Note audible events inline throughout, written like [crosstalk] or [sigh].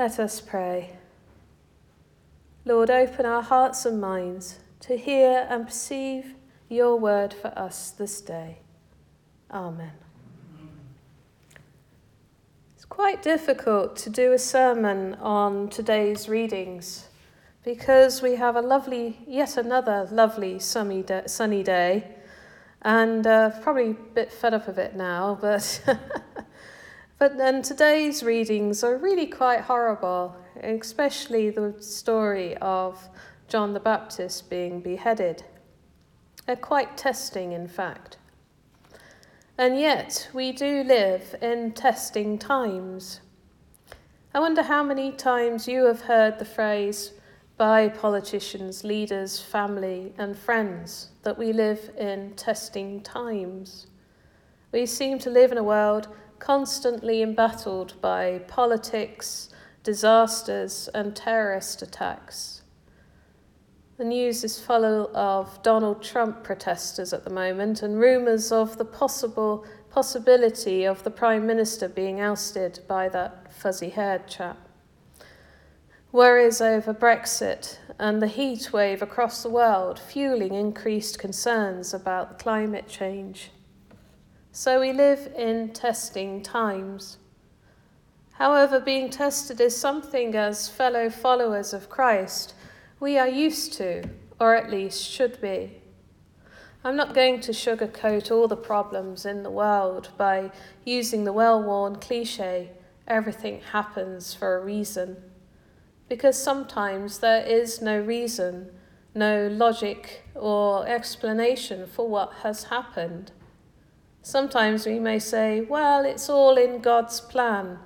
Let us pray. Lord, open our hearts and minds to hear and perceive your word for us this day. Amen. It's quite difficult to do a sermon on today's readings because we have a lovely, yet another lovely sunny day, sunny day and uh, probably a bit fed up of it now, but. [laughs] But then today's readings are really quite horrible, especially the story of John the Baptist being beheaded. They're quite testing, in fact. And yet, we do live in testing times. I wonder how many times you have heard the phrase by politicians, leaders, family, and friends that we live in testing times. We seem to live in a world constantly embattled by politics, disasters, and terrorist attacks. The news is full of Donald Trump protesters at the moment and rumours of the possible possibility of the Prime Minister being ousted by that fuzzy haired chap. Worries over Brexit and the heat wave across the world fueling increased concerns about climate change. So we live in testing times. However, being tested is something as fellow followers of Christ we are used to, or at least should be. I'm not going to sugarcoat all the problems in the world by using the well worn cliche, everything happens for a reason. Because sometimes there is no reason, no logic or explanation for what has happened. Sometimes we may say, well, it's all in God's plan,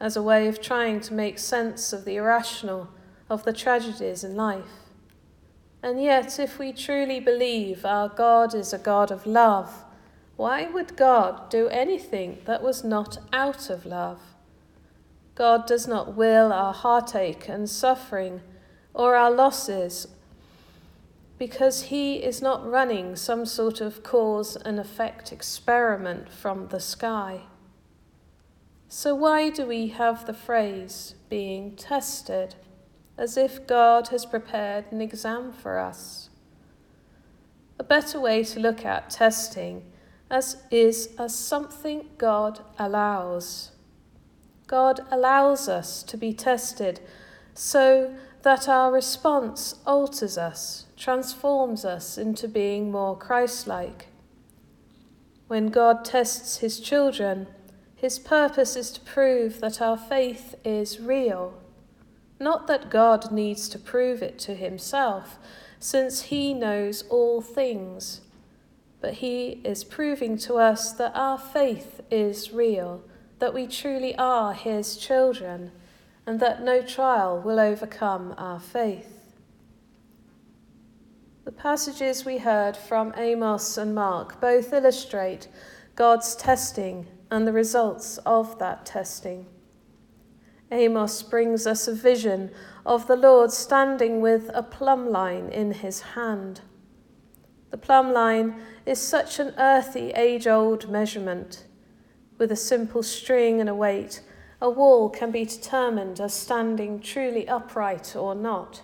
as a way of trying to make sense of the irrational, of the tragedies in life. And yet, if we truly believe our God is a God of love, why would God do anything that was not out of love? God does not will our heartache and suffering or our losses because he is not running some sort of cause and effect experiment from the sky. So, why do we have the phrase being tested as if God has prepared an exam for us? A better way to look at testing as is as something God allows. God allows us to be tested so that our response alters us, transforms us into being more Christ like. When God tests his children, his purpose is to prove that our faith is real. Not that God needs to prove it to himself, since he knows all things, but he is proving to us that our faith is real, that we truly are his children and that no trial will overcome our faith. The passages we heard from Amos and Mark both illustrate God's testing and the results of that testing. Amos brings us a vision of the Lord standing with a plumb line in his hand. The plumb line is such an earthy, age old measurement, with a simple string and a weight a wall can be determined as standing truly upright or not.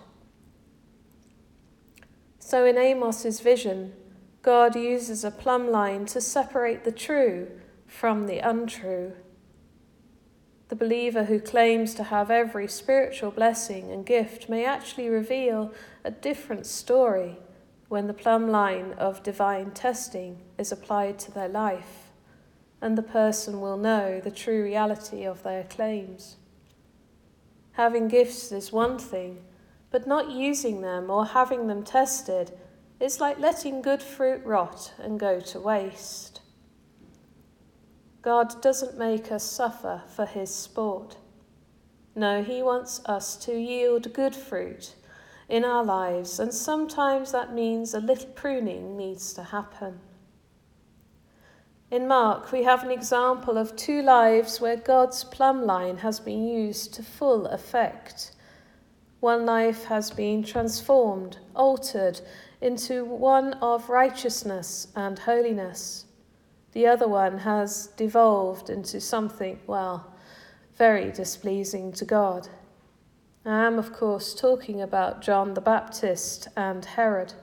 So in Amos's vision, God uses a plumb line to separate the true from the untrue. The believer who claims to have every spiritual blessing and gift may actually reveal a different story when the plumb line of divine testing is applied to their life and the person will know the true reality of their claims. Having gifts is one thing, but not using them or having them tested is like letting good fruit rot and go to waste. God doesn't make us suffer for his sport. No, he wants us to yield good fruit in our lives, and sometimes that means a little pruning needs to happen. In Mark, we have an example of two lives where God's plumb line has been used to full effect. One life has been transformed, altered into one of righteousness and holiness. The other one has devolved into something, well, very displeasing to God. I am, of course, talking about John the Baptist and Herod.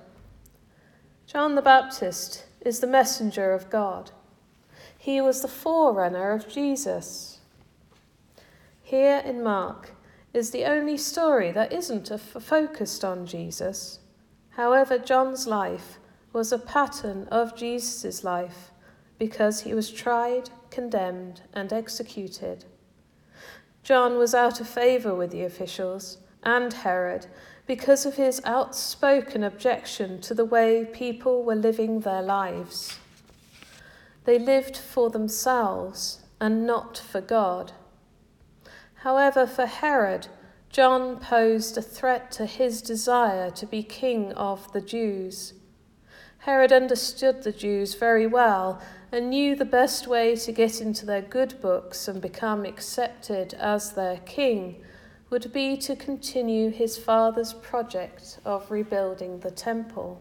John the Baptist is the messenger of God. He was the forerunner of Jesus. Here in Mark is the only story that isn't focused on Jesus. However, John's life was a pattern of Jesus' life because he was tried, condemned, and executed. John was out of favour with the officials and Herod because of his outspoken objection to the way people were living their lives. They lived for themselves and not for God. However, for Herod, John posed a threat to his desire to be king of the Jews. Herod understood the Jews very well and knew the best way to get into their good books and become accepted as their king would be to continue his father's project of rebuilding the temple.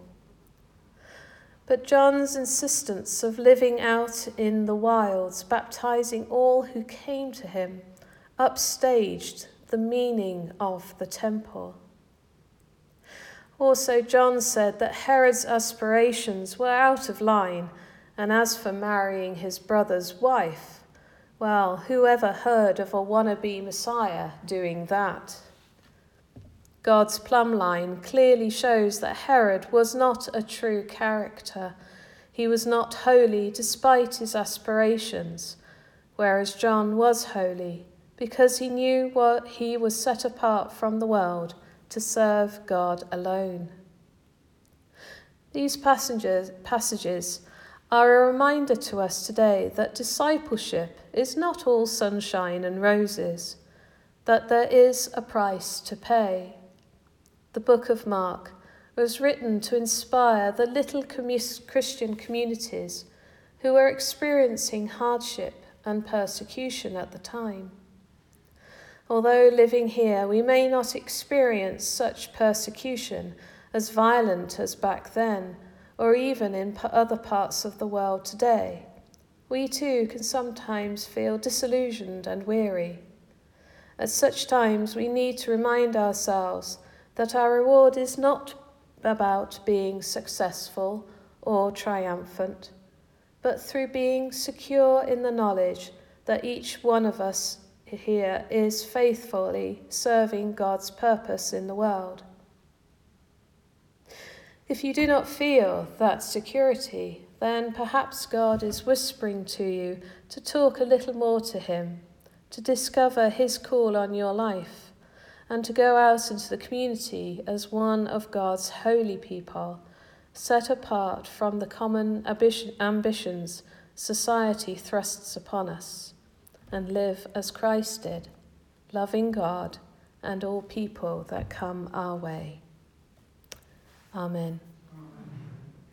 But John's insistence of living out in the wilds, baptizing all who came to him, upstaged the meaning of the temple. Also, John said that Herod's aspirations were out of line, and as for marrying his brother's wife, well, whoever heard of a wannabe Messiah doing that? God's plumb line clearly shows that Herod was not a true character. He was not holy despite his aspirations, whereas John was holy because he knew what he was set apart from the world to serve God alone. These passages, passages are a reminder to us today that discipleship is not all sunshine and roses, that there is a price to pay. The book of Mark was written to inspire the little Christian communities who were experiencing hardship and persecution at the time. Although living here, we may not experience such persecution as violent as back then, or even in other parts of the world today. We too can sometimes feel disillusioned and weary. At such times, we need to remind ourselves that our reward is not about being successful or triumphant, but through being secure in the knowledge that each one of us here is faithfully serving God's purpose in the world. If you do not feel that security, then perhaps God is whispering to you to talk a little more to Him, to discover His call on your life, and to go out into the community as one of God's holy people, set apart from the common ambitions society thrusts upon us and live as Christ did, loving God and all people that come our way. Amen.